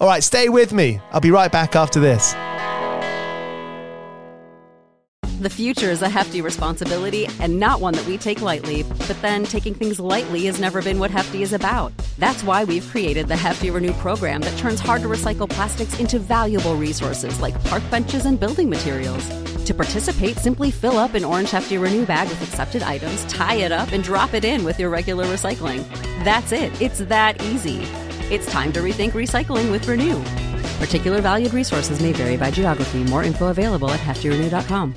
All right, stay with me. I'll be right back after this. The future is a hefty responsibility and not one that we take lightly. But then taking things lightly has never been what Hefty is about. That's why we've created the Hefty Renew program that turns hard to recycle plastics into valuable resources like park benches and building materials. To participate, simply fill up an orange Hefty Renew bag with accepted items, tie it up, and drop it in with your regular recycling. That's it. It's that easy. It's time to rethink recycling with Renew. Particular valued resources may vary by geography. More info available at heftyrenew.com.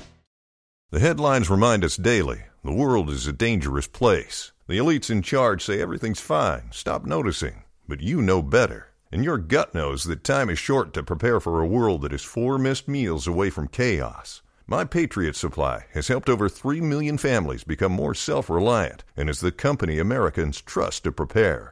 The headlines remind us daily the world is a dangerous place. The elites in charge say everything's fine, stop noticing. But you know better. And your gut knows that time is short to prepare for a world that is four missed meals away from chaos. My Patriot Supply has helped over 3 million families become more self reliant and is the company Americans trust to prepare.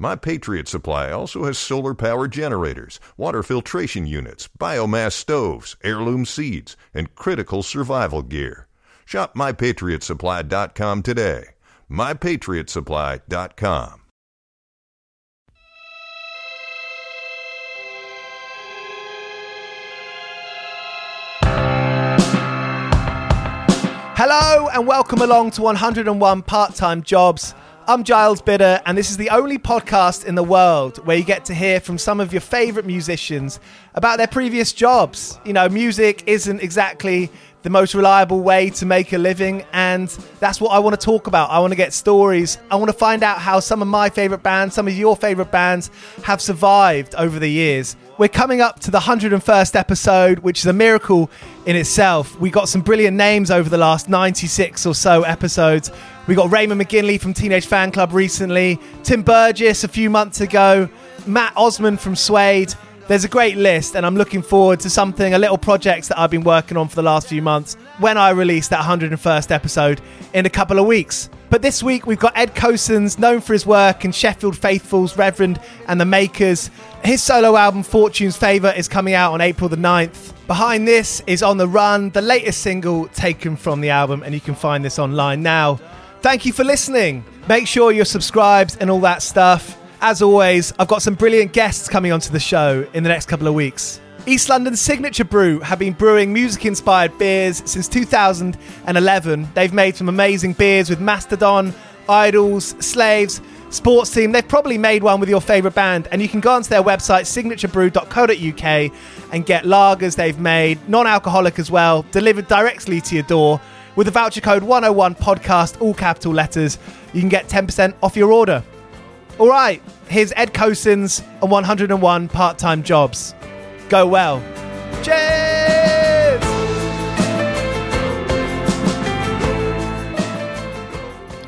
My Patriot Supply also has solar power generators, water filtration units, biomass stoves, heirloom seeds, and critical survival gear. Shop mypatriotsupply.com today. mypatriotsupply.com. Hello and welcome along to 101 Part Time Jobs. I'm Giles Bidder, and this is the only podcast in the world where you get to hear from some of your favourite musicians about their previous jobs. You know, music isn't exactly the most reliable way to make a living, and that's what I want to talk about. I want to get stories. I want to find out how some of my favourite bands, some of your favourite bands, have survived over the years. We're coming up to the 101st episode, which is a miracle in itself. We got some brilliant names over the last 96 or so episodes We got Raymond McGinley from Teenage Fanclub recently, Tim Burgess a few months ago, Matt Osman from Suede. There's a great list, and I'm looking forward to something, a little project that I've been working on for the last few months when I release that 101st episode in a couple of weeks. But this week we've got Ed Cosens, known for his work in Sheffield Faithfuls, Reverend, and the Makers. His solo album Fortune's Favour is coming out on April the 9th. Behind this is On the Run, the latest single taken from the album, and you can find this online now. Thank you for listening. Make sure you're subscribed and all that stuff. As always, I've got some brilliant guests coming onto the show in the next couple of weeks. East London's Signature Brew have been brewing music inspired beers since 2011. They've made some amazing beers with Mastodon, IDLES, Slaves, Sports Team. They've probably made one with your favourite band, and you can go onto their website, signaturebrew.co.uk, and get lagers they've made, non alcoholic as well, delivered directly to your door. With the voucher code 101 podcast, all capital letters, you can get 10% off your order. All right, here's Ed Cosens and 101 part time jobs. Go well. Cheers!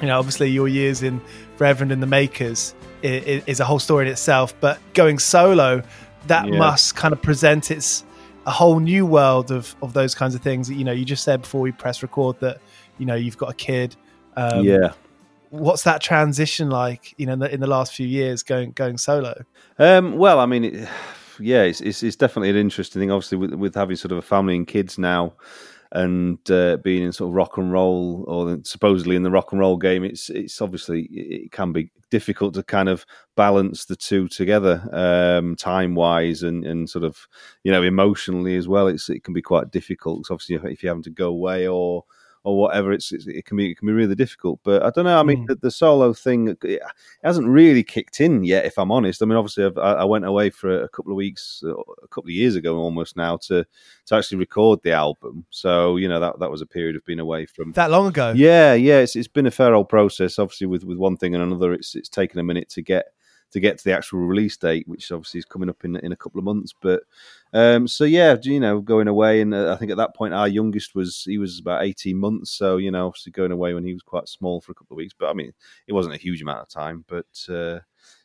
You know, obviously, your years in Reverend and the Makers is, is a whole story in itself, but going solo, that yeah. must kind of present its a whole new world of, of those kinds of things. That you know, you just said before we press record that, you know, you've got a kid. Um, yeah what's that transition like? You know, in the, in the last few years, going going solo. Um, well, I mean, it, yeah, it's, it's, it's definitely an interesting thing. Obviously, with with having sort of a family and kids now, and uh, being in sort of rock and roll, or supposedly in the rock and roll game, it's it's obviously it can be difficult to kind of balance the two together, um, time wise, and and sort of you know emotionally as well. It's it can be quite difficult. obviously, if, if you're having to go away or or whatever, it's, it's, it can be it can be really difficult. But I don't know. I mean, mm. the, the, solo thing it hasn't really kicked in yet. If I'm honest, I mean, obviously, I've, i went away for a couple of weeks, uh, a couple of years ago, almost now to to actually record the album. So you know that that was a period of being away from that long ago. Yeah, yeah. It's it's been a fair old process. Obviously, with with one thing and another, it's it's taken a minute to get to get to the actual release date, which obviously is coming up in in a couple of months. But um, so yeah, you know, going away, and uh, I think at that point our youngest was he was about eighteen months. So you know, obviously going away when he was quite small for a couple of weeks. But I mean, it wasn't a huge amount of time. But uh,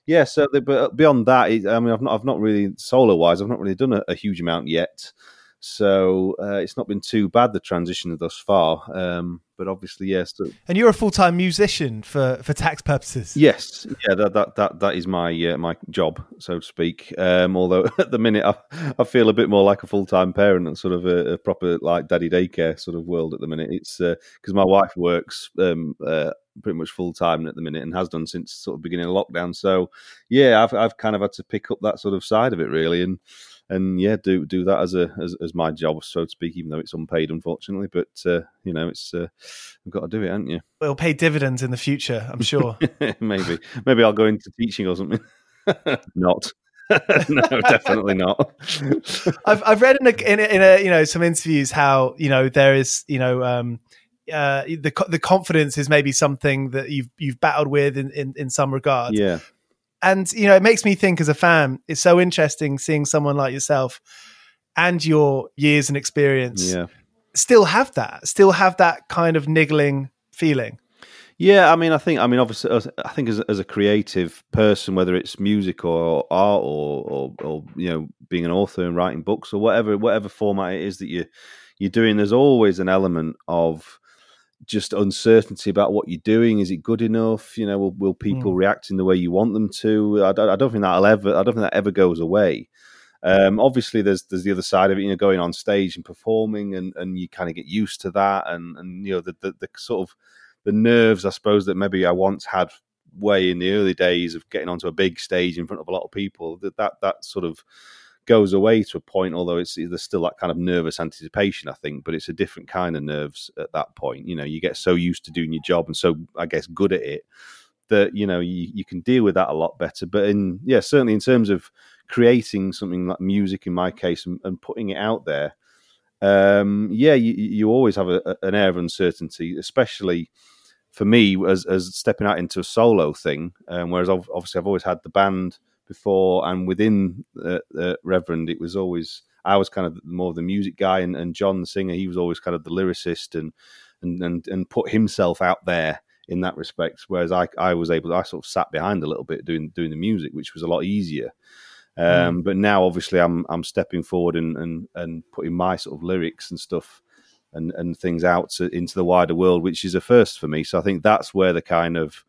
yeah, so but beyond that, I mean, I've not I've not really solo wise, I've not really done a, a huge amount yet. So uh, it's not been too bad the transition thus far. Um, but obviously, yes. And you're a full time musician for, for tax purposes. Yes, yeah, that that that, that is my uh, my job, so to speak. Um, although at the minute, I, I feel a bit more like a full time parent and sort of a, a, proper like daddy daycare sort of world at the minute. It's because uh, my wife works um, uh, pretty much full time at the minute and has done since sort of beginning of lockdown. So yeah, I've I've kind of had to pick up that sort of side of it really and and yeah, do do that as a as, as my job, so to speak, even though it's unpaid, unfortunately. But uh, you know, it's uh, I've got to do it, haven't you? It'll pay dividends in the future, I'm sure. maybe, maybe I'll go into teaching or something. not. no, definitely not. I've I've read in a, in a, in a you know some interviews how you know there is you know um, uh, the the confidence is maybe something that you've you've battled with in, in, in some regard. Yeah and you know, it makes me think as a fan, it's so interesting seeing someone like yourself and your years and experience yeah. still have that, still have that kind of niggling feeling. Yeah, I mean, I think, I mean, obviously, I think as, as a creative person, whether it's music or art or, or, or, you know, being an author and writing books or whatever, whatever format it is that you you're doing, there's always an element of just uncertainty about what you're doing. Is it good enough? You know, will, will people mm. react in the way you want them to? I don't, I don't think that'll ever. I don't think that ever goes away. Um, obviously, there's there's the other side of it. You know, going on stage and performing, and, and you kind of get used to that, and and you know the, the, the sort of the nerves, I suppose, that maybe I once had way in the early days of getting onto a big stage in front of a lot of people. That that that sort of goes away to a point, although it's there's still that kind of nervous anticipation, I think, but it's a different kind of nerves at that point. You know, you get so used to doing your job and so I guess good at it that you know you, you can deal with that a lot better. But in yeah, certainly in terms of creating something like music, in my case, and, and putting it out there, um, yeah, you, you always have a, an air of uncertainty, especially for me as as stepping out into a solo thing. Um, whereas obviously I've always had the band before, and within uh, uh, Reverend, it was always I was kind of more the music guy, and, and John the singer, he was always kind of the lyricist and and and, and put himself out there in that respect. Whereas I, I was able, I sort of sat behind a little bit doing doing the music, which was a lot easier. Um, mm. But now, obviously, I'm I'm stepping forward and and and putting my sort of lyrics and stuff and and things out to, into the wider world, which is a first for me. So I think that's where the kind of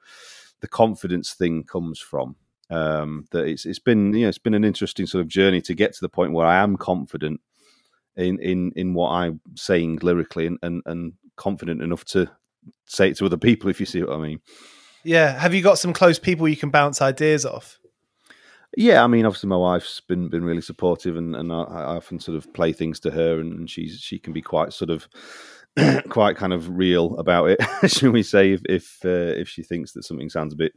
the confidence thing comes from. Um, that it's it's been you know it's been an interesting sort of journey to get to the point where I am confident in in in what I'm saying lyrically and and, and confident enough to say it to other people, if you see what I mean. Yeah. Have you got some close people you can bounce ideas off? Yeah, I mean, obviously, my wife's been been really supportive, and, and I, I often sort of play things to her, and she's she can be quite sort of quite kind of real about it, shall we say? If if, uh, if she thinks that something sounds a bit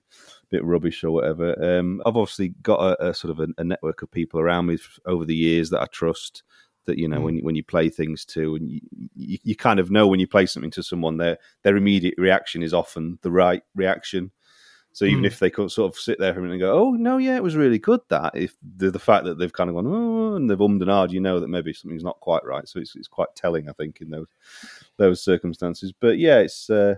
bit rubbish or whatever, um, I've obviously got a, a sort of a, a, network of people around me over the years that I trust, that you know mm. when you, when you play things to, and you, you, you, kind of know when you play something to someone, their their immediate reaction is often the right reaction. So even mm. if they could sort of sit there for a minute and go, "Oh no, yeah, it was really good," that if the, the fact that they've kind of gone, "Oh," and they've ummed and ahed, you know that maybe something's not quite right. So it's it's quite telling, I think, in those those circumstances. But yeah, it's uh,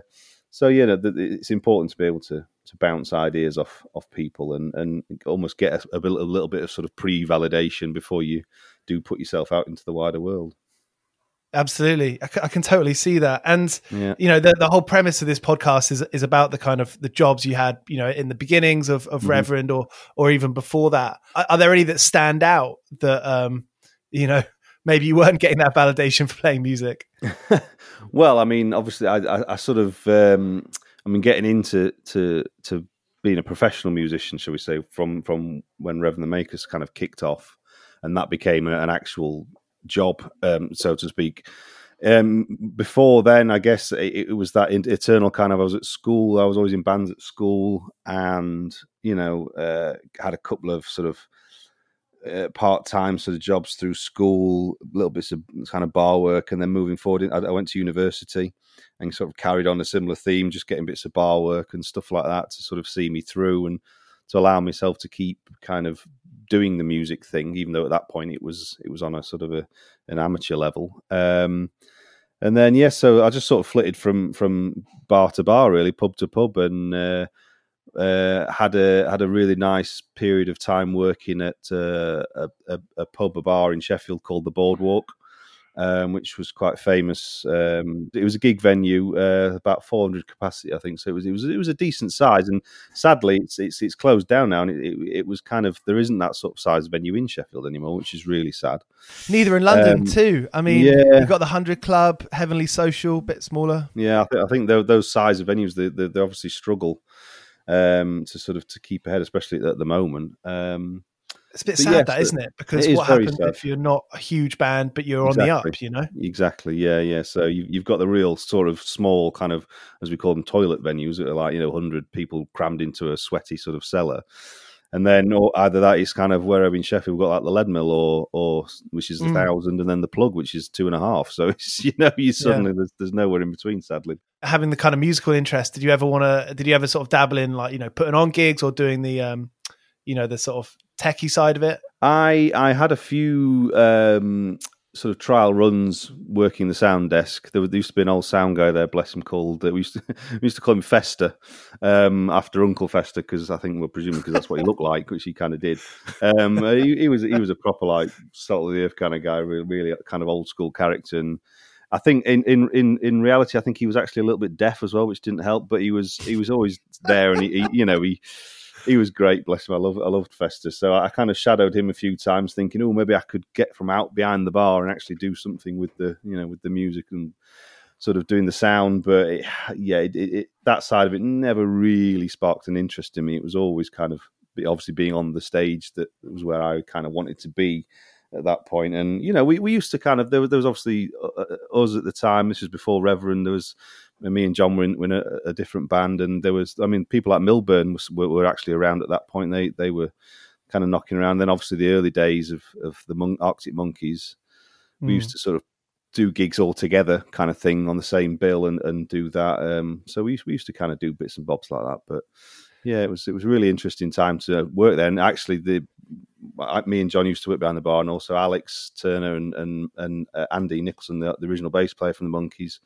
so yeah, it's important to be able to to bounce ideas off off people and and almost get a, a, a little bit of sort of pre validation before you do put yourself out into the wider world. Absolutely, I, c- I can totally see that, and yeah. you know the the whole premise of this podcast is is about the kind of the jobs you had, you know, in the beginnings of, of mm-hmm. Reverend or or even before that. Are, are, there any that stand out that um you know maybe you weren't getting that validation for playing music? well, I mean, obviously, I, I, I sort of um I mean getting into to to being a professional musician, shall we say, from from when Reverend the Makers kind of kicked off and that became an actual job, um, so to speak. Um, before then, I guess it, it, was that eternal kind of. I was at school. I was always in bands at school, and you know, uh, had a couple of sort of uh, part time sort of jobs through school, little bits of kind of bar work, and then moving forward, I, I, went to university and sort of carried on a similar theme, just getting bits of bar work and stuff like that to sort of see me through and to allow myself to keep kind of doing the music thing, even though at that point it was it was on a sort of a an amateur level. Um, and then yeah, so I just sort of flitted from from bar to bar, really pub to pub, and uh, uh, had a had a really nice period of time working at uh, a, a, a, pub, a bar in Sheffield called the Boardwalk, um, which was quite famous. Um, it was a gig venue, uh, about 400 capacity, I think. So it was it was it was a decent size, and sadly, it's it's, it's closed down now. And it, it, it, was kind of there isn't that sort of size venue in Sheffield anymore, which is really sad. Neither in London um, too. I mean, yeah. you've got the Hundred Club, Heavenly Social, a bit smaller. Yeah, I, th- I think those size of venues they, they, they obviously struggle um, to sort of to keep ahead, especially at the moment. Um, it's a bit sad, yes, that isn't it? Because it what happens sad. if you're not a huge band, but you're exactly. on the up? You know, exactly. Yeah, yeah. So you, have got the real sort of small kind of, as we call them, toilet venues that are like you know, hundred people crammed into a sweaty sort of cellar. And then, or either that is kind of where I'm in Sheffield we've got like the Leadmill, or or which is a mm. thousand, and then the plug, which is two and a half. So it's you know, you suddenly yeah. there's, there's nowhere in between. Sadly, having the kind of musical interest, did you ever want to? Did you ever sort of dabble in like you know putting on gigs or doing the um, you know, the sort of techie side of it? I I had a few um, sort of trial runs working the sound desk. There, used to be an old sound guy there, bless him, called uh, we used to we used to call him Fester um, after Uncle Fester because I think we're presuming because that's what he looked like, which he kind of did. Um, he, he, was he was a proper like salt of the earth kind of guy, really, really kind of old school character. And I think in, in in in reality, I think he was actually a little bit deaf as well, which didn't help. But he was he was always there, and he, he you know he he was great. Bless him. I love I loved Festus. So I, kind of shadowed him a few times, thinking, oh, maybe I could get from out behind the bar and actually do something with the you know with the music and sort of doing the sound. But it, yeah, it, it, that side of it never really sparked an interest in me. It was always kind of obviously being on the stage that was where I kind of wanted to be at that point. And you know, we, we used to kind of there was, there was obviously uh, uh us at the time. This was before Reverend. There was me and John were in, were in a, a, different band, and there was, I mean, people like Milburn was, were, were, actually around at that point. They they were kind of knocking around. Then obviously the early days of of the Mon- Arctic Monkeys, we mm. used to sort of do gigs all together, kind of thing, on the same bill, and and do that. Um, so we we used to kind of do bits and bobs like that, but. Yeah, it was it was a really interesting time to work there, and actually the me and John used to work behind the bar, and also Alex Turner and and and uh, Andy Nicholson, the, the original bass player from the Monkeys,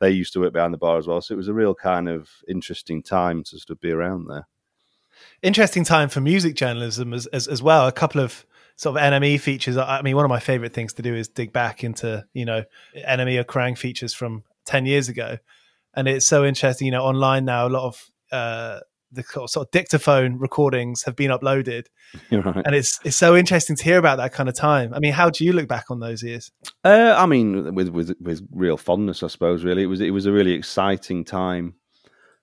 they used to work behind the bar as well. So it was a real kind of interesting time to sort of be around there. Interesting time for music journalism as as, as well. A couple of sort of NME features. I mean, one of my favorite things to do is dig back into you know NME or Kerrang features from ten years ago, and it's so interesting. You know, online now a lot of uh, the sort of dictaphone recordings have been uploaded, right. and it's it's so interesting to hear about that kind of time. I mean, how do you look back on those years? Uh, I mean, with with with real fondness, I suppose. Really, it was it was a really exciting time,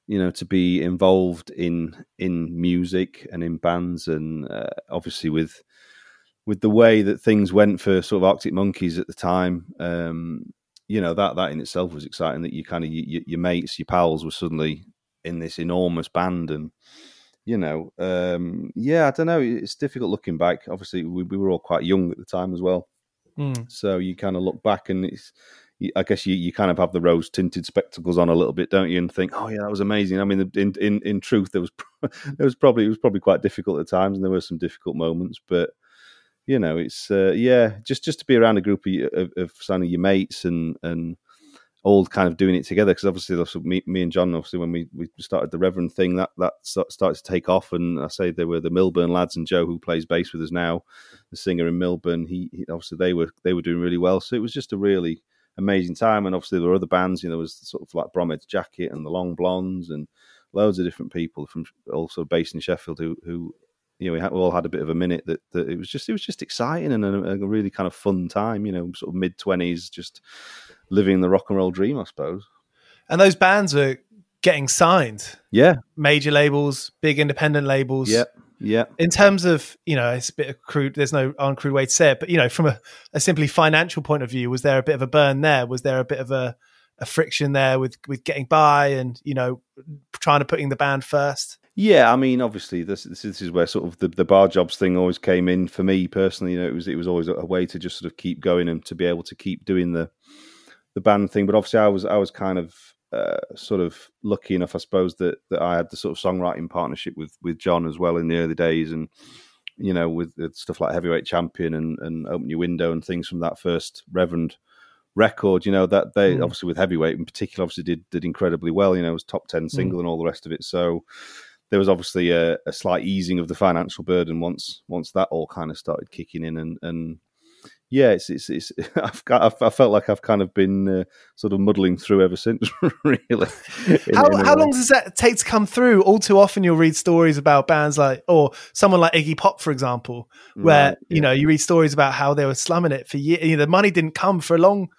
you know, to be involved in in music and in bands, and uh, obviously with with the way that things went for sort of Arctic Monkeys at the time. Um, you know that that in itself was exciting. That you kind of you, your mates, your pals, were suddenly in this enormous band and you know um, yeah i don't know it's difficult looking back obviously we, we were all quite young at the time as well mm. so you kind of look back and it's I guess you, you kind of have the rose tinted spectacles on a little bit, don't you? And think, oh yeah, that was amazing. I mean, in in in truth, there was there was probably it was probably quite difficult at times, and there were some difficult moments. But you know, it's uh, yeah, just just to be around a group of of, of, of your mates and and all kind of doing it together because obviously me, me and John obviously when we, we started the Reverend thing that that started to take off and I say there were the Milburn lads and Joe who plays bass with us now the singer in Milburn he, he, obviously they were they were doing really well. So it was just a really amazing time and obviously there were other bands you know there was sort of like Bromhead's Jacket and the Long Blondes and loads of different people from also based in Sheffield who who you know we, had, we all had a bit of a minute that, that it was just it was just exciting and a, a really kind of fun time you know sort of mid twenties just living the rock and roll dream, I suppose. And those bands are getting signed. Yeah. Major labels, big independent labels. Yeah. Yeah. In terms of, you know, it's a bit of crude, there's no uncrude way to say it, but, you know, from a, a, simply financial point of view, was there a bit of a burn there? Was there a bit of a, a friction there with, with getting by and, you know, trying to putting the band first? Yeah, I mean, obviously, this, this is where sort of the, the bar jobs thing always came in for me personally. You know, it was it was always a way to just sort of keep going and to be able to keep doing the the band thing. But obviously, I was I was kind of uh, sort of lucky enough, I suppose, that that I had the sort of songwriting partnership with with John as well in the early days, and you know, with, with stuff like Heavyweight Champion and and Open Your Window and things from that first Reverend record. You know that they mm. obviously with Heavyweight in particular, obviously did did incredibly well. You know, it was top ten single mm. and all the rest of it. So there was obviously a, a, slight easing of the financial burden once once that all kind of started kicking in and and yeah, it's it's, it's I've got, i felt like I've kind of been uh, sort of muddling through ever since. really, in, how in how long does that take to come through? All too often, you'll read stories about bands like, or someone like Iggy Pop, for example, where right, yeah. you know you read stories about how they were slumming it for years. You know, the money didn't come for a long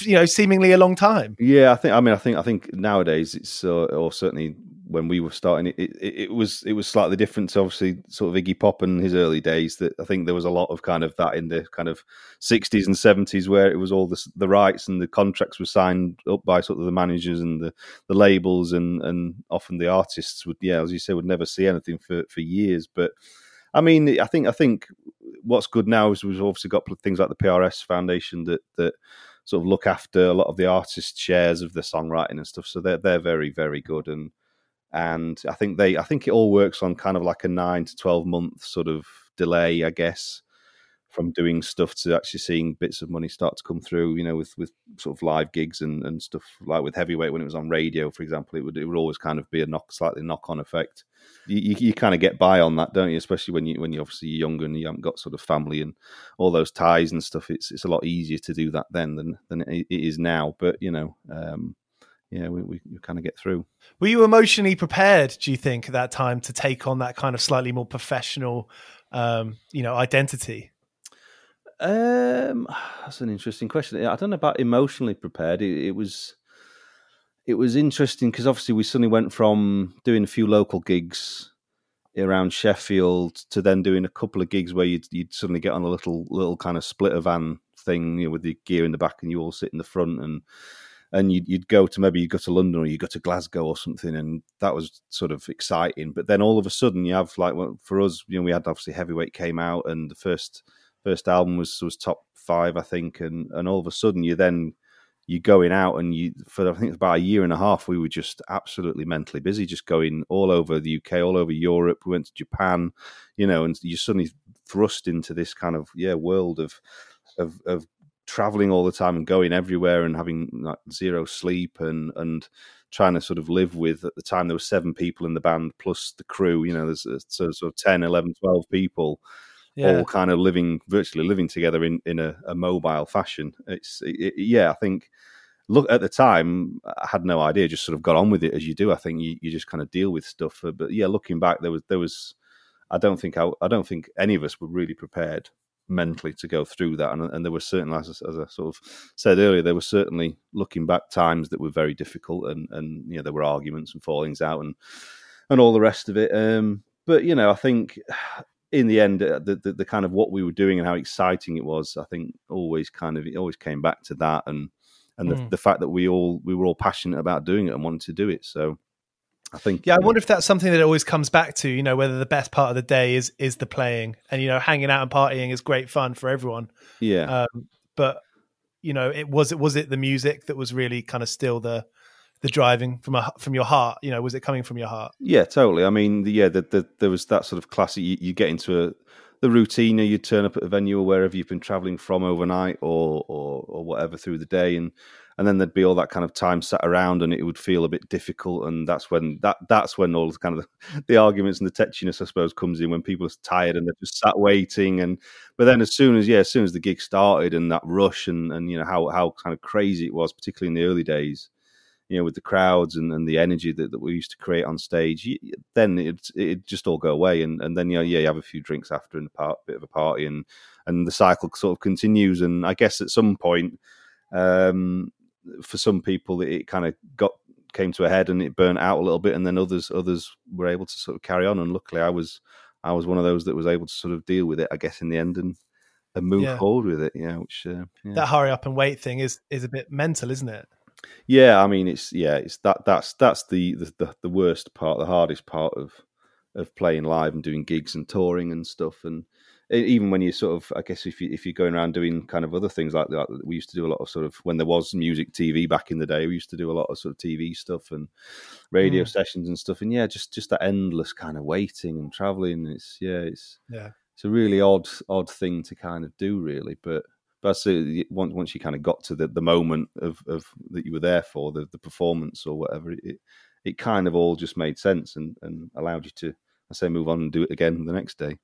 you know seemingly a long time yeah i think i mean i think i think nowadays it's uh, or certainly when we were starting it, it, it, was it was slightly different to obviously sort of Iggy Pop and his early days that I think there was a lot of kind of that in the kind of 60s and 70s where it was all the, the rights and the contracts were signed up by sort of the managers and the, the labels and and often the artists would yeah as you say would never see anything for for years. But I mean I think I think what's good now is we've obviously got things like the PRS Foundation that that sort of look after a lot of the artist shares of the songwriting and stuff. So they're they're very very good. And and I think they I think it all works on kind of like a nine to twelve month sort of delay, I guess, from doing stuff to actually seeing bits of money start to come through. You know, with with sort of live gigs and, and stuff like with heavyweight when it was on radio, for example, it would it would always kind of be a knock slightly knock on effect. You, you, you kind of get by on that, don't you? Especially when you when you're obviously younger and you haven't got sort of family and all those ties and stuff. It's it's a lot easier to do that then than than it is now. But you know. Um, yeah, we, we, we kind of get through. Were you emotionally prepared, do you think, at that time to take on that kind of slightly more professional, um, you know, identity? Um, that's an interesting question. I don't know about emotionally prepared. It, it was, it was interesting because obviously we suddenly went from doing a few local gigs around Sheffield to then doing a couple of gigs where you'd, you'd suddenly get on a little little kind of splitter van thing you know, with the gear in the back and you all sit in the front and and you'd, you'd go to maybe you go to London or you go to Glasgow or something, and that was sort of exciting. But then all of a sudden, you have like well, for us, you know, we had obviously Heavyweight came out, and the first first album was was top five, I think, and and all of a sudden you then you're going out and you for I think it's about a year and a half we were just absolutely mentally busy, just going all over the UK, all over Europe. We went to Japan, you know, and you suddenly thrust into this kind of yeah world of of, of traveling all the time and going everywhere and having like zero sleep and and trying to sort of live with at the time there were seven people in the band plus the crew you know there's uh, so sort of 10 11 12 people yeah. all kind of living virtually living together in in a, a mobile fashion it's it, yeah i think look at the time i had no idea just sort of got on with it as you do i think you, you just kind of deal with stuff but yeah looking back there was there was i don't think I, I don't think any of us were really prepared mentally to go through that. And, and there were certainly, as, as, I sort of said earlier, there were certainly looking back times that were very difficult, and and you know there were arguments and fallings out and and all the rest of it. Um, but you know, I think in the end, uh, the, the, the kind of what we were doing and how exciting it was, I think always kind of it always came back to that and and mm. the, the fact that we all we were all passionate about doing it and wanted to do it. So I think. Yeah, I wonder if that's something that always comes back to. You know, whether the best part of the day is is the playing, and you know, hanging out and partying is great fun for everyone. Yeah. Um, but you know, it was it was it the music that was really kind of still the the driving from a from your heart. You know, was it coming from your heart? Yeah, totally. I mean, the, yeah, the, the, there was that sort of classic. You, you get into a, the routine. or You turn up at a venue or wherever you've been traveling from overnight or, or or whatever through the day, and and then there'd be all that kind of time sat around and it would feel a bit difficult and that's when that that's when all the kind of the, the arguments and the tetchiness i suppose comes in when people are tired and they're just sat waiting and but then as soon as yeah as soon as the gig started and that rush and and you know how how kind of crazy it was particularly in the early days you know with the crowds and, and the energy that, that we used to create on stage then it it just all go away and and then you know yeah you have a few drinks after and a part, bit of a party and and the cycle sort of continues and i guess at some point um, for some people it kind of got came to a head and it burnt out a little bit and then others others were able to sort of carry on and luckily i was i was one of those that was able to sort of deal with it i guess in the end and and move yeah. forward with it yeah which uh, yeah. that hurry up and wait thing is is a bit mental isn't it yeah i mean it's yeah it's that that's that's the the, the, the worst part the hardest part of of playing live and doing gigs and touring and stuff and even when you sort of, I guess, if you if you're going around doing kind of other things like that, we used to do a lot of sort of when there was music TV back in the day, we used to do a lot of sort of TV stuff and radio mm. sessions and stuff, and yeah, just just that endless kind of waiting and traveling. It's yeah, it's yeah, it's a really odd odd thing to kind of do, really, but. But once once you kind of got to the, the moment of, of that you were there for the, the performance or whatever, it it kind of all just made sense and, and allowed you to I say move on and do it again the next day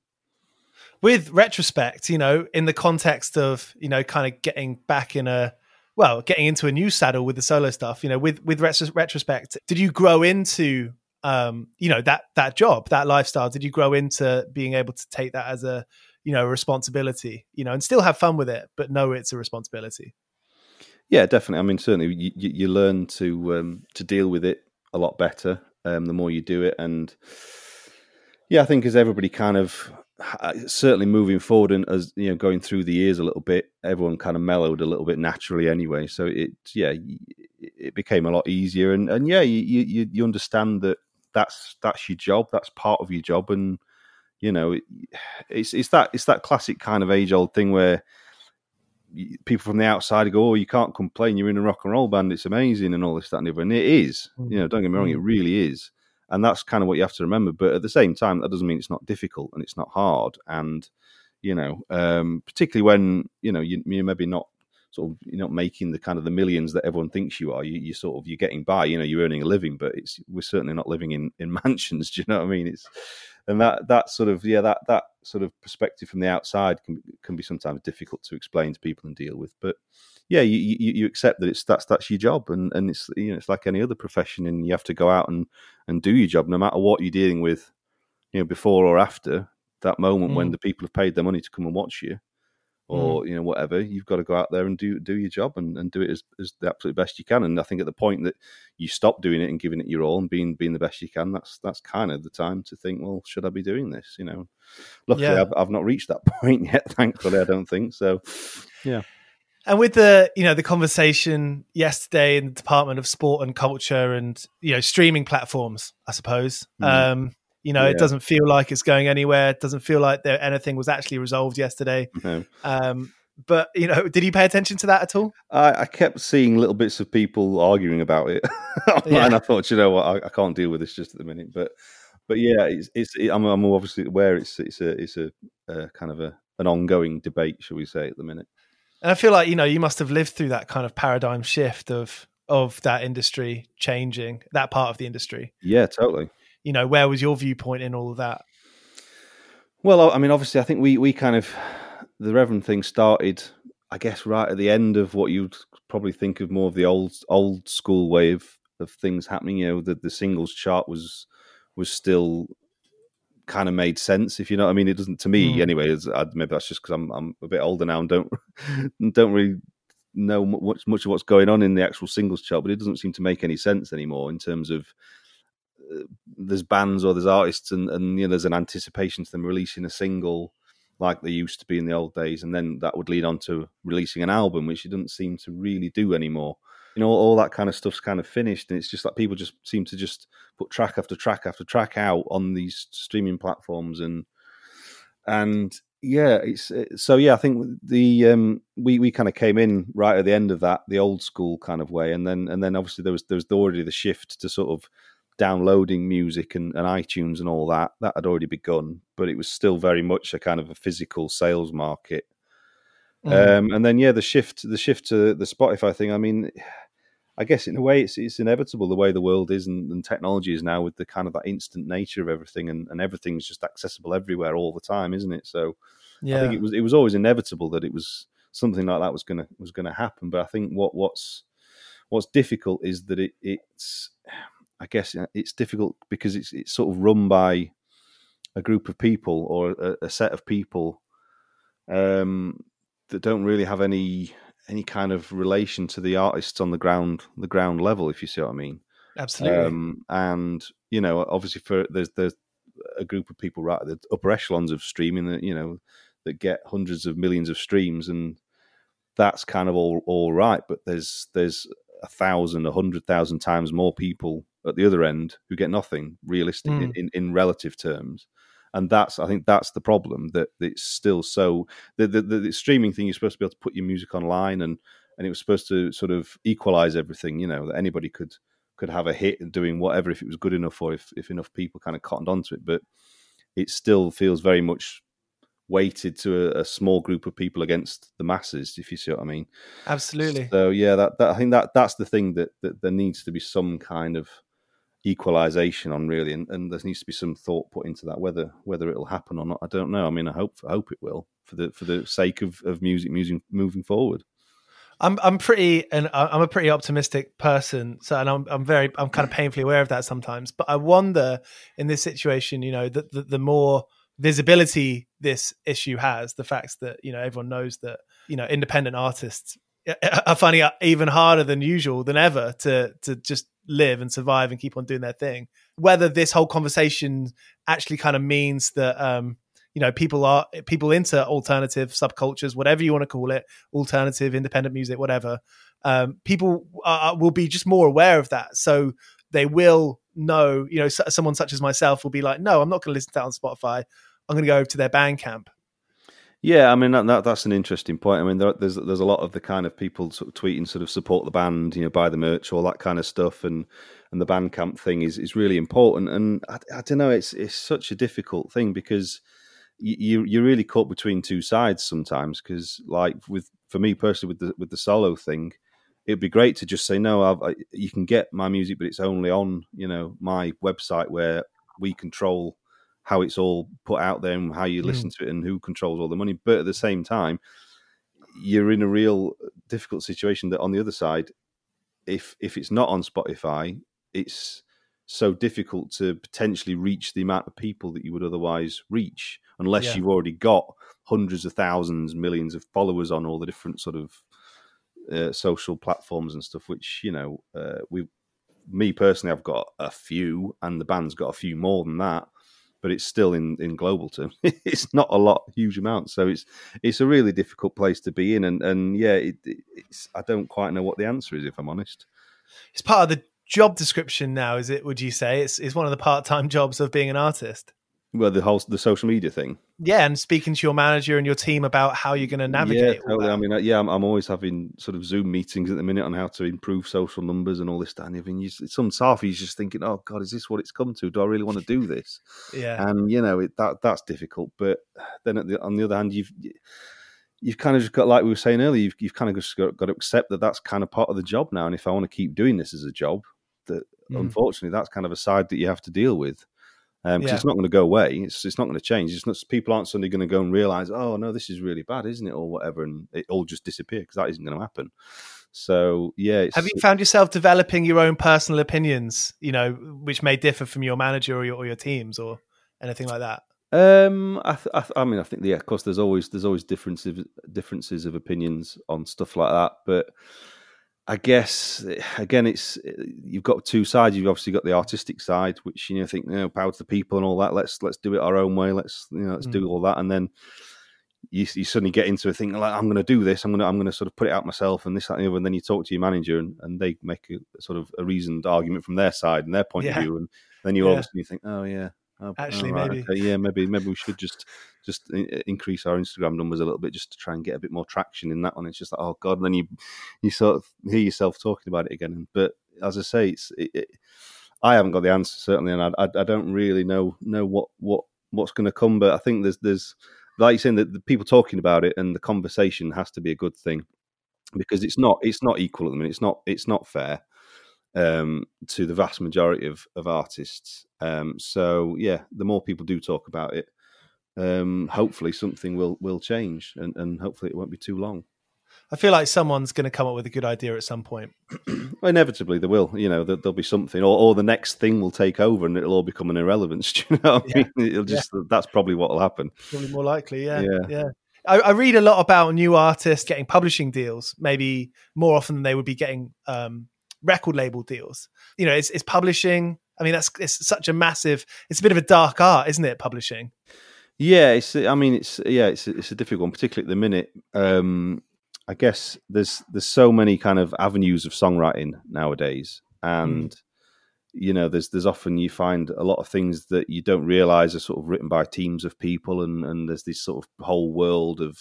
with retrospect, you know, in the context of you know, kind of getting back in a well, getting into a new saddle with the solo stuff, you know, with with retrospect, did you grow into um, you know that that job, that lifestyle? Did you grow into being able to take that as a you know responsibility, you know, and still have fun with it, but know it's a responsibility? Yeah, definitely. I mean, certainly you, you learn to um, to deal with it a lot better um, the more you do it, and yeah, I think as everybody kind of certainly moving forward and as you know going through the years a little bit everyone kind of mellowed a little bit naturally anyway. So it yeah it became a lot easier. And and yeah you you, you understand that that's that's your job that's part of your job. And you know it, it's it's that it's that classic kind of age old thing where people from the outside go oh you can't complain. You're in a rock and roll band. It's amazing and all this that and the other. And it is you know don't get me wrong it mm. really is and that's kind of what you have to remember. But at the same time, that doesn't mean it's not difficult and it's not hard. And you know, um, particularly when you know you, you're maybe not sort of you're not making the kind of the millions that everyone thinks you are. You, you sort of you're getting by. You know, you're earning a living, but it's we're certainly not living in in mansions. Do you know what I mean? It's and that that sort of yeah that that sort of perspective from the outside can can be sometimes difficult to explain to people and deal with. But yeah, you, you, you accept that it's that's that's your job, and and it's you know it's like any other profession, and you have to go out and and do your job, no matter what you're dealing with, you know, before or after that moment mm. when the people have paid their money to come and watch you, or mm. you know whatever. You've got to go out there and do do your job and, and do it as, as the absolute best you can. And I think at the point that you stop doing it and giving it your all and being being the best you can, that's that's kind of the time to think, well, should I be doing this? You know, luckily yeah. I've, I've not reached that point yet. Thankfully, I don't think so. Yeah. And with the you know the conversation yesterday in the Department of Sport and Culture and you know streaming platforms, I suppose. Mm. Um, you know, yeah. it doesn't feel like it's going anywhere. It doesn't feel like there, anything was actually resolved yesterday. No. Um, but you know, did you pay attention to that at all? I, I kept seeing little bits of people arguing about it, yeah. and I thought, you know what, I, I, can't deal with this just at the minute. But but yeah, it's, it's it, I'm, I'm obviously aware it's it's a it's a, a kind of a an ongoing debate, shall we say, at the minute. And I feel like you know you must have lived through that kind of paradigm shift of of that industry changing, that part of the industry. Yeah, totally. You know, where was your viewpoint in all of that? Well, I mean, obviously, I think we we kind of the Reverend thing started, I guess, right at the end of what you'd probably think of more of the old old school way of of things happening. You know, the the singles chart was was still kind of made sense. If you know, what I mean, it doesn't to me mm. anyway. maybe that's just because I'm I'm a bit older now and don't don't really know much much of what's going on in the actual singles chart. But it doesn't seem to make any sense anymore in terms of there's bands or there's artists and, and you know there's an anticipation to them releasing a single like they used to be in the old days and then that would lead on to releasing an album which it doesn't seem to really do anymore. You know all that kind of stuff's kind of finished and it's just like people just seem to just put track after track after track out on these streaming platforms and and yeah it's so yeah i think the um we we kind of came in right at the end of that the old school kind of way and then and then obviously there was there was already the shift to sort of downloading music and, and iTunes and all that, that had already begun, but it was still very much a kind of a physical sales market. Mm. Um, and then yeah, the shift the shift to the Spotify thing. I mean, I guess in a way it's it's inevitable the way the world is and, and technology is now with the kind of that instant nature of everything and, and everything's just accessible everywhere all the time, isn't it? So yeah. I think it was it was always inevitable that it was something like that was gonna was gonna happen. But I think what what's what's difficult is that it it's I guess it's difficult because it's it's sort of run by a group of people or a, a set of people um, that don't really have any any kind of relation to the artists on the ground the ground level, if you see what I mean. Absolutely. Um, and you know, obviously, for there's there's a group of people right at the upper echelons of streaming that you know that get hundreds of millions of streams, and that's kind of all all right. But there's there's a thousand, a hundred thousand times more people at the other end who get nothing realistic mm. in, in, in, relative terms. And that's, I think, that's the problem that it's still so. The, the, the, streaming thing, you're supposed to be able to put your music online, and and it was supposed to sort of equalize everything. You know that anybody could could have a hit and doing whatever if it was good enough or if if enough people kind of cottoned onto it. But it still feels very much weighted to a, a, small group of people against the masses, if you see what I mean. Absolutely. So yeah, that, that I think that that's the thing that, that there needs to be some kind of equalization on really and, and there needs to be some thought put into that whether whether it'll happen or not. I don't know. I mean i hope i hope it will for the for the sake of, of music moving moving forward. I'm i'm pretty and i'm a pretty optimistic person so and i'm i'm very i'm kind of painfully aware of that sometimes but i wonder in this situation you know that the, the more visibility this issue has the fact that you know everyone knows that you know independent artists eh, eh, are finding even harder than usual than ever to to just live and survive and keep on doing their thing. Whether this whole conversation actually kind of means that um, you know people are people into alternative subcultures, whatever you want to call it, alternative, independent music, whatever. Um, people are, will be just more aware of that, so they will know. You know, someone such as myself will be like, "No, I'm not going to listen to that on Spotify. I'm going to go to their Bandcamp." Yeah, I mean that, that, that's an interesting point. I mean, there, there's there's a lot of the kind of people sort of tweeting, sort of support the band, you know, buy the merch, all that kind of stuff, and and the Bandcamp thing is is really important. And I, I don't know, it's it's such a difficult thing because you you're really caught between two sides sometimes. Because like with for me personally, with the with the solo thing, it'd be great to just say no, I've, I, you can get my music, but it's only on you know my website where we control how it's all put out there and how you mm. listen to it and who controls all the money. But at the same time, you're in a real difficult situation that on the other side, if if it's not on Spotify, it's so difficult to potentially reach the amount of people that you would otherwise reach unless yeah. you've already got hundreds of thousands, millions of followers on all the different sort of uh, social platforms and stuff. Which you know, uh, we, me personally, I've got a few, and the band's got a few more than that but it's still in, in global terms. it's not a lot, huge amount. So it's it's a really difficult place to be in, and and yeah, it, it's I don't quite know what the answer is if I'm honest. It's part of the job description now, is it? Would you say it's it's one of the part time jobs of being an artist? Well, the whole the social media thing. Yeah, and speaking to your manager and your team about how you're going to navigate. Yeah, totally. I mean, uh, yeah, I'm, I'm, always having sort of Zoom meetings at the minute on how to improve social numbers and all this. And even you, some he's just thinking, "Oh God, is this what it's come to? Do I really want to do this?" yeah, and you know it, that that's difficult. But then the, on the other hand, you've you've kind of just got like we were saying earlier you've, you've kind of just got, got, to accept that that's kind of part of the job now and if i want to keep doing this as a job that mm. unfortunately that's kind of a side that you have to deal with because um, yeah. it's not going to go away. It's, it's not going to change. It's not people aren't suddenly going to go and realize oh no this is really bad isn't it? or whatever and it all just disappear because that isn't going to happen. So yeah have you found yourself developing your own personal opinions you know which may differ from your manager or your, or your teams or anything like that? Um, I, th- I, th- I, mean, I think yeah, of course, there's always there's always differences differences of opinions on stuff like that, but I guess again, it's you've got two sides. You've obviously got the artistic side, which you know think you know power to the people and all that. Let's let's do it our own way. Let's you know let's mm. do all that, and then you, you suddenly get into a thing like I'm going to do this. I'm going to I'm going to sort of put it out myself and this that, and the other. And then you talk to your manager, and, and they make a sort of a reasoned argument from their side and their point yeah. of view, and then you yeah. obviously think, oh yeah, Oh, Actually, right, maybe okay. yeah, maybe maybe we should just just uh, increase our Instagram numbers a little bit just to try and get a bit more traction in that one. It's just like oh god, and then you you sort of hear yourself talking about it again. But as I say, it's it, it, I haven't got the answer certainly, and I, I, I don't really know know what what what's going to come. But I think there's there's like you're saying that the people talking about it and the conversation has to be a good thing because it's not it's not equal at the minute. It's not it's not fair um, to the vast majority of, of artists. Um, so yeah, the more people do talk about it, um, hopefully something will will change, and, and hopefully it won't be too long. I feel like someone's going to come up with a good idea at some point. inevitably, there will. You know, there, will be something, or, or, the next thing will take over, and it'll all become an irrelevance. Do you know? Yeah. I mean? It'll just yeah. that's probably what will happen. Probably more likely. Yeah, yeah. yeah. I, I, read a lot about new artists getting publishing deals, maybe more often than they would be getting um, record label deals. You know, it's, it's publishing. I mean, that's it's such a massive. It's a bit of a dark art, isn't it? Publishing. Yeah, it's. I mean, it's yeah, it's it's a difficult one, particularly at the minute. Um, I guess there's there's so many kind of avenues of songwriting nowadays, and mm. you know, there's there's often you find a lot of things that you don't realize are sort of written by teams of people, and and there's this sort of whole world of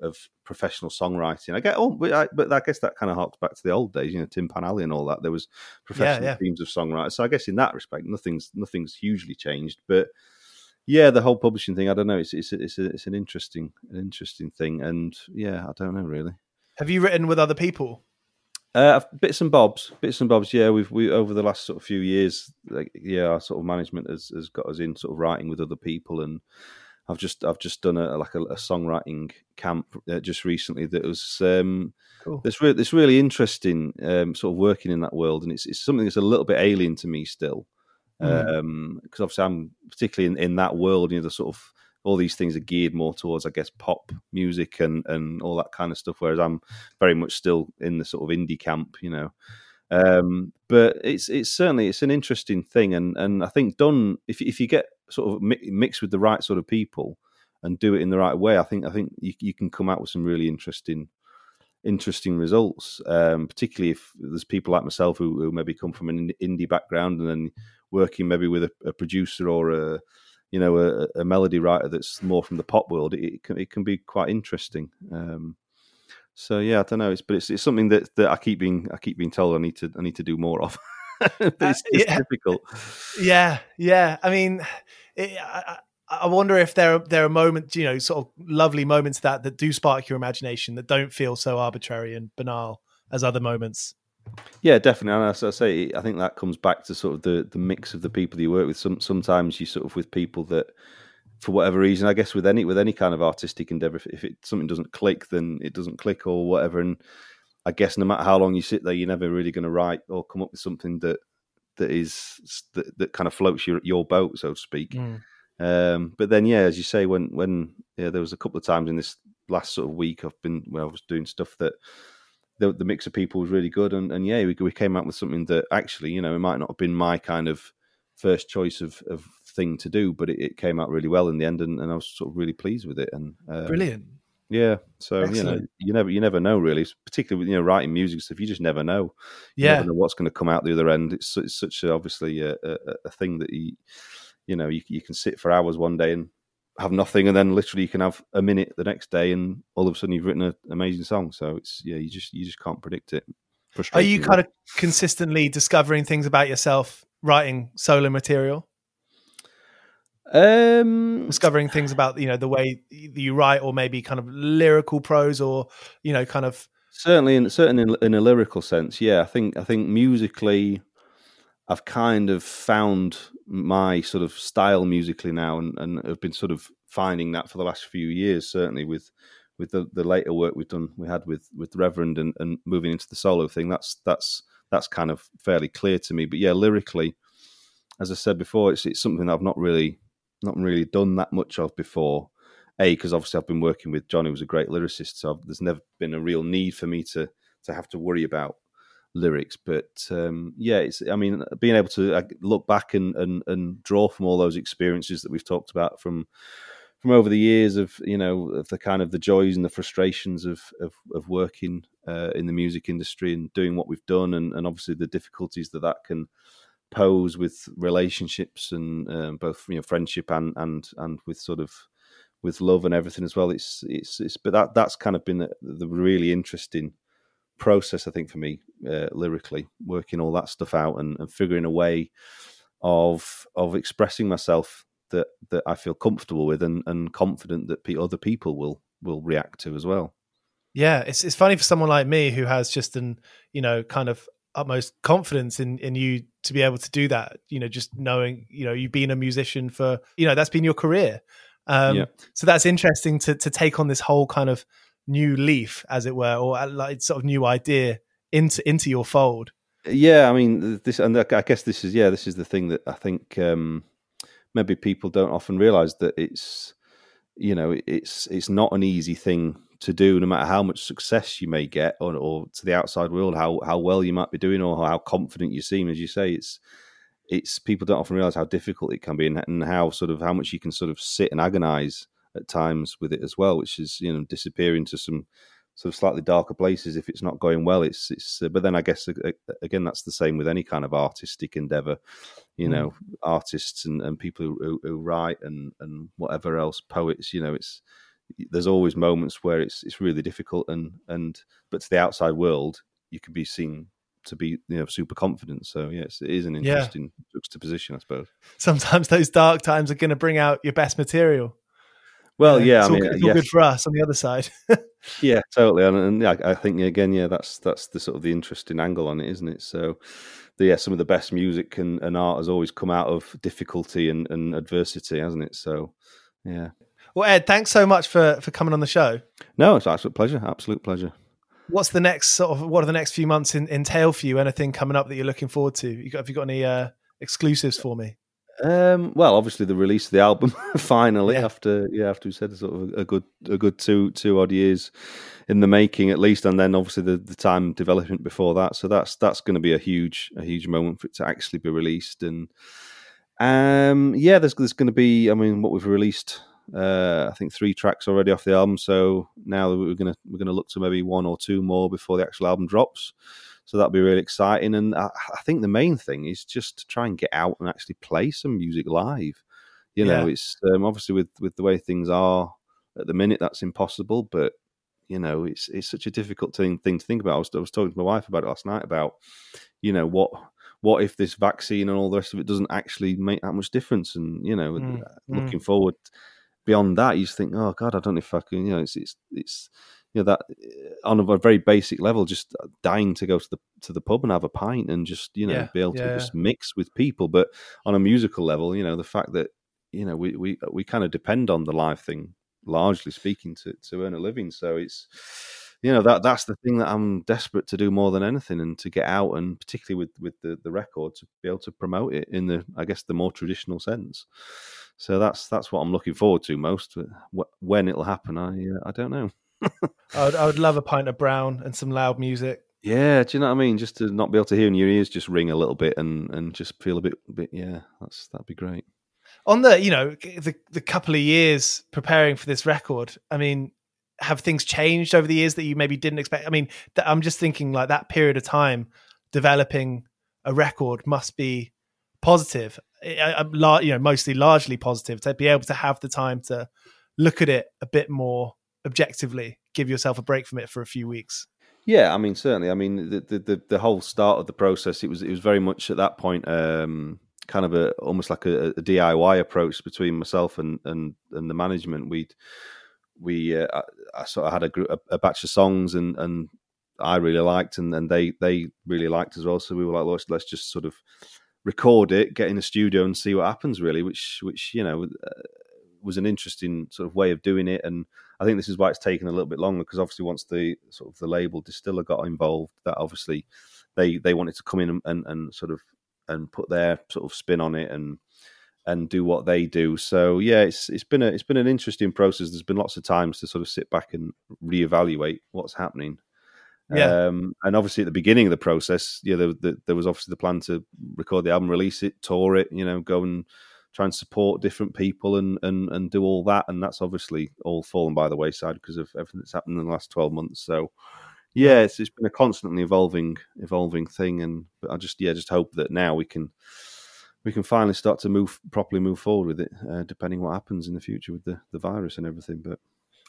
of professional songwriting. I get oh, but I, but I guess that kind of harks back to the old days, you know, Tin Pan Alley and all that. There was professional yeah, yeah. teams of songwriters. So I guess in that respect, nothing's nothing's hugely changed. But yeah, the whole publishing thing, I don't know. It's it's it's, a, it's an interesting an interesting thing, and yeah, I don't know really. Have you written with other people? Uh, bits and bobs, bits and bobs. Yeah, we've we over the last sort of few years, like yeah, our sort of management has has got us in sort of writing with other people and I've just I've just done a like a, a songwriting camp uh, just recently that was um, cool. It's really it's really interesting um, sort of working in that world, and it's it's something that's a little bit alien to me still because mm. um, obviously I'm particularly in, in that world. You know, the sort of all these things are geared more towards, I guess, pop music and and all that kind of stuff. Whereas I'm very much still in the sort of indie camp, you know. Um, but it's it's certainly it's an interesting thing, and and I think done if if you get sort of mi- mix with the right sort of people and do it in the right way, I think I think you, you can come out with some really interesting interesting results. Um, particularly if there's people like myself who, who, maybe come from an indie background and then working maybe with a, a producer or a you know a, a, melody writer that's more from the pop world. It, it can it can be quite interesting. Um, so yeah, I don't know. It's but it's, it's something that, that I keep being I keep being told I need to I need to do more of. it's, uh, it's yeah. difficult. Yeah, yeah. I mean, it, I, I wonder if there are, there are moments, you know, sort of lovely moments that that do spark your imagination that don't feel so arbitrary and banal as other moments. Yeah, definitely. And as I say, I think that comes back to sort of the the mix of the people you work with. Some sometimes you sort of with people that, for whatever reason, I guess with any with any kind of artistic endeavor, if, if it something doesn't click, then it doesn't click or whatever. And I guess no matter how long you sit there, you're never really going to write or come up with something that that is that, that kind of floats your your boat, so to speak. Mm. Um, but then, yeah, as you say, when when yeah, there was a couple of times in this last sort of week, I've been when I was doing stuff that the, the mix of people was really good, and, and yeah, we, we came out with something that actually, you know, it might not have been my kind of first choice of, of thing to do, but it, it came out really well in the end, and, and I was sort of really pleased with it. And um, brilliant, yeah. So Excellent. you know, you never you never know really, particularly with you know writing music stuff. You just never know. You yeah, never know what's going to come out the other end. It's, it's such a, obviously a, a, a, thing that you you know you, you can sit for hours one day and have nothing, and then literally you can have a minute the next day, and all of a sudden you've written an amazing song. So it's yeah, you just you just can't predict it. Are you kind of consistently discovering things about yourself writing solo material? Um, discovering things about you know the way you write, or maybe kind of lyrical prose, or you know, kind of certainly in certain in, in a lyrical sense. Yeah, I think I think musically, I've kind of found my sort of style musically now, and and have been sort of finding that for the last few years. Certainly with with the, the later work we've done, we had with with Reverend, and, and moving into the solo thing. That's that's that's kind of fairly clear to me. But yeah, lyrically, as I said before, it's it's something that I've not really not really done that much of before. A, because obviously I've been working with Jon, who was a great lyricist, so I've, there's never been a real need for me to to have to worry about lyrics. But um, yeah, it's I mean being able to look back and, and and draw from all those experiences that we've talked about from from over the years of you know of the kind of the joys and the frustrations of of, of working uh, in the music industry and doing what we've done, and, and obviously the difficulties that that can pose with relationships and um, both you know friendship and and and with sort of with love and everything as well. It's it's it's but that that's kind of been the, the really interesting process I think for me uh, lyrically working all that stuff out and, and figuring a way of of expressing myself that that I feel comfortable with and, and confident that pe- other people will will react to as well. Yeah, it's it's funny for someone like me who has just an you know kind of utmost confidence in in you to be able to do that. You know, just knowing you know you've been a musician for you know that's been your career. Um, yeah. So that's interesting to to take on this whole kind of new leaf, as it were, or uh, like sort of new idea into into your fold. Yeah, I mean this, and I guess this is yeah, this is the thing that I think um, maybe people don't often realize that it's you know it's it's not an easy thing to do no matter how much success you may get or, or to the outside world how how well you might be doing or how confident you seem as you say it's it's people don't often realize how difficult it can be and, and how sort of how much you can sort of sit and agonize at times with it as well which is you know disappearing to some sort of slightly darker places if it's not going well. It's it's. Uh, but then I guess again that's the same with any kind of artistic endeavor. You mm. know, artists and, and people who, who, write and and whatever else, poets. You know, it's there's always moments where it's it's really difficult and and but to the outside world you can be seen to be you know super confident. So yes, it is an interesting yeah. juxtaposition, I suppose. Sometimes those dark times are going to bring out your best material. Well, yeah, it's I mean, all, it's all yes. good for us on the other side. yeah, totally, and, and yeah, I think again, yeah, that's that's the sort of the interesting angle on it, isn't it? So, the, yeah, some of the best music and, and art has always come out of difficulty and, and adversity, hasn't it? So, yeah. Well, Ed, thanks so much for for coming on the show. No, it's absolute pleasure. Absolute pleasure. What's the next sort of what are the next few months in, entail for you? Anything coming up that you're looking forward to? You got, have you got any uh, exclusives for me? Um, well, obviously the release of the album finally yeah. after yeah after we said sort of a, a, good a good two two odd years in the making at least, and then obviously the, the time development before that. So that's that's going to be a huge a huge moment for it to actually be released. And um, yeah, there's there's going to be I mean what we've released. Uh, I think three tracks already off the album. So now we're gonna we're gonna look to maybe one or two more before the actual album drops. So that'll be really exciting. And I, I, think the main thing is just to try and get out and actually play some music live. You know, yeah. it's um, obviously with with the way things are at the minute, that's impossible. But you know, it's it's such a difficult thing thing to think about. I was, I was talking to my wife about it last night about, you know, what what if this vaccine and all the rest of it doesn't actually make that much difference? And you know, mm, looking mm. forward beyond that, you just think, oh God, I don't know if I can. You know, it's it's it's you know that uh, on a very basic level, just uh, dying to go to the to the pub and have a pint and just you know yeah, be able to yeah. just mix with people. But on a musical level, you know the fact that you know we we we kind of depend on the live thing largely speaking to to earn a living. So it's you know that that's the thing that I'm desperate to do more than anything, and to get out and particularly with with the the record to be able to promote it in the I guess the more traditional sense. So that's that's what I'm looking forward to most. When it'll happen, I uh, I don't know. I, would, I would love a pint of brown and some loud music. Yeah, do you know what I mean? Just to not be able to hear in your ears just ring a little bit and and just feel a bit bit yeah, that's that'd be great. On the you know the the couple of years preparing for this record, I mean, have things changed over the years that you maybe didn't expect? I mean, th- I'm just thinking like that period of time developing a record must be positive. I, I, you know, mostly largely positive to be able to have the time to look at it a bit more objectively give yourself a break from it for a few weeks. Yeah, I mean, certainly. I mean, the the, the whole start of the process, it was it was very much at that point. Um, kind of a almost like a, a DIY approach between myself and and and the management. We we uh, I, I, sort of had a, group, a, a batch of songs and and I really liked and, and they they really liked as well. So we were like, let's let's just sort of record it, get in the studio and see what happens. Really, which which you know uh, was an interesting sort of way of doing it. And I think this is why it's taken a little bit longer because obviously once the sort of the label distiller got involved, that obviously they they wanted to come in and, and, and sort of and put their sort of spin on it and and do what they do. So yeah, it's it's been a it's been an interesting process. There's been lots of times to sort of sit back and reevaluate what's happening. Yeah. Um, and obviously at the beginning of the process, yeah, there, there, there, was obviously the plan to record the album, release it, tour it, you know, go and try and support different people and and and do all that. And that's obviously all fallen by the wayside because of everything that's happened in the last twelve months. So yeah, it's, it's been a constantly evolving evolving thing, and I just yeah just hope that now we can we can finally start to move properly move forward with it, uh, depending what happens in the future with the the virus and everything. But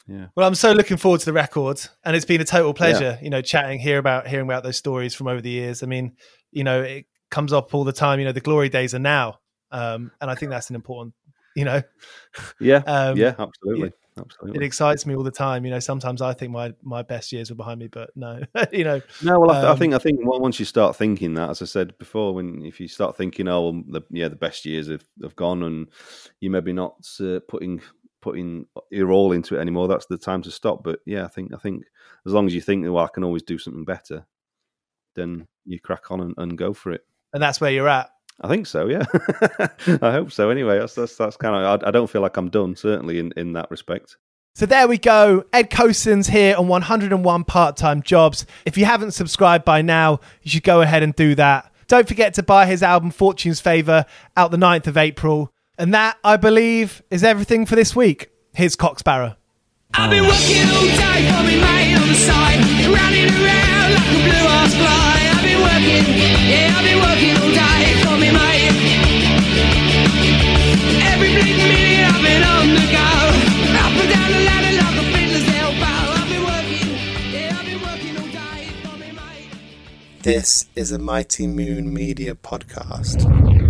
yeah. Well, I'm so looking forward to the record, and it's been a total pleasure, yeah. you know, chatting here about hearing about those stories from over the years. I mean, you know, it comes up all the time. You know, the glory days are now, um, and I think that's an important, you know, yeah, um, yeah, absolutely. Absolutely. It excites me all the time. You know, sometimes I think my my best years were behind me, but no, you know. No, well, um, I, think I think once you start thinking that, as I said before, when if you start thinking, oh, well, the, yeah, the best years have, have gone, and you maybe not uh, putting putting your all into it anymore, that's the time to stop. But yeah, I think I think as long as you think, well, I can always do something better, then you crack on and, and go for it. And that's where you're at. I think so. Yeah, I hope so. Anyway, that's that's, that's kind of. I, I, don't feel like I'm done. Certainly in in that respect. So there we go. Ed Cosens here on 101 Part Time Jobs. If you haven't subscribed by now, you should go ahead and do that. Don't forget to buy his album Fortune's Favour out the 9th of April. And that, I believe, is everything for this week. Here's Cocksparrow. I've been working all day for me mate on the side, running around like a blue ass fly. I've been working, yeah, I've been working all day for me mate. Every minute I've been on the go, up and down the ladder like a fiddler's elbow. I've been working, yeah, I've been working all day for me mate. This is a Mighty Moon Media podcast.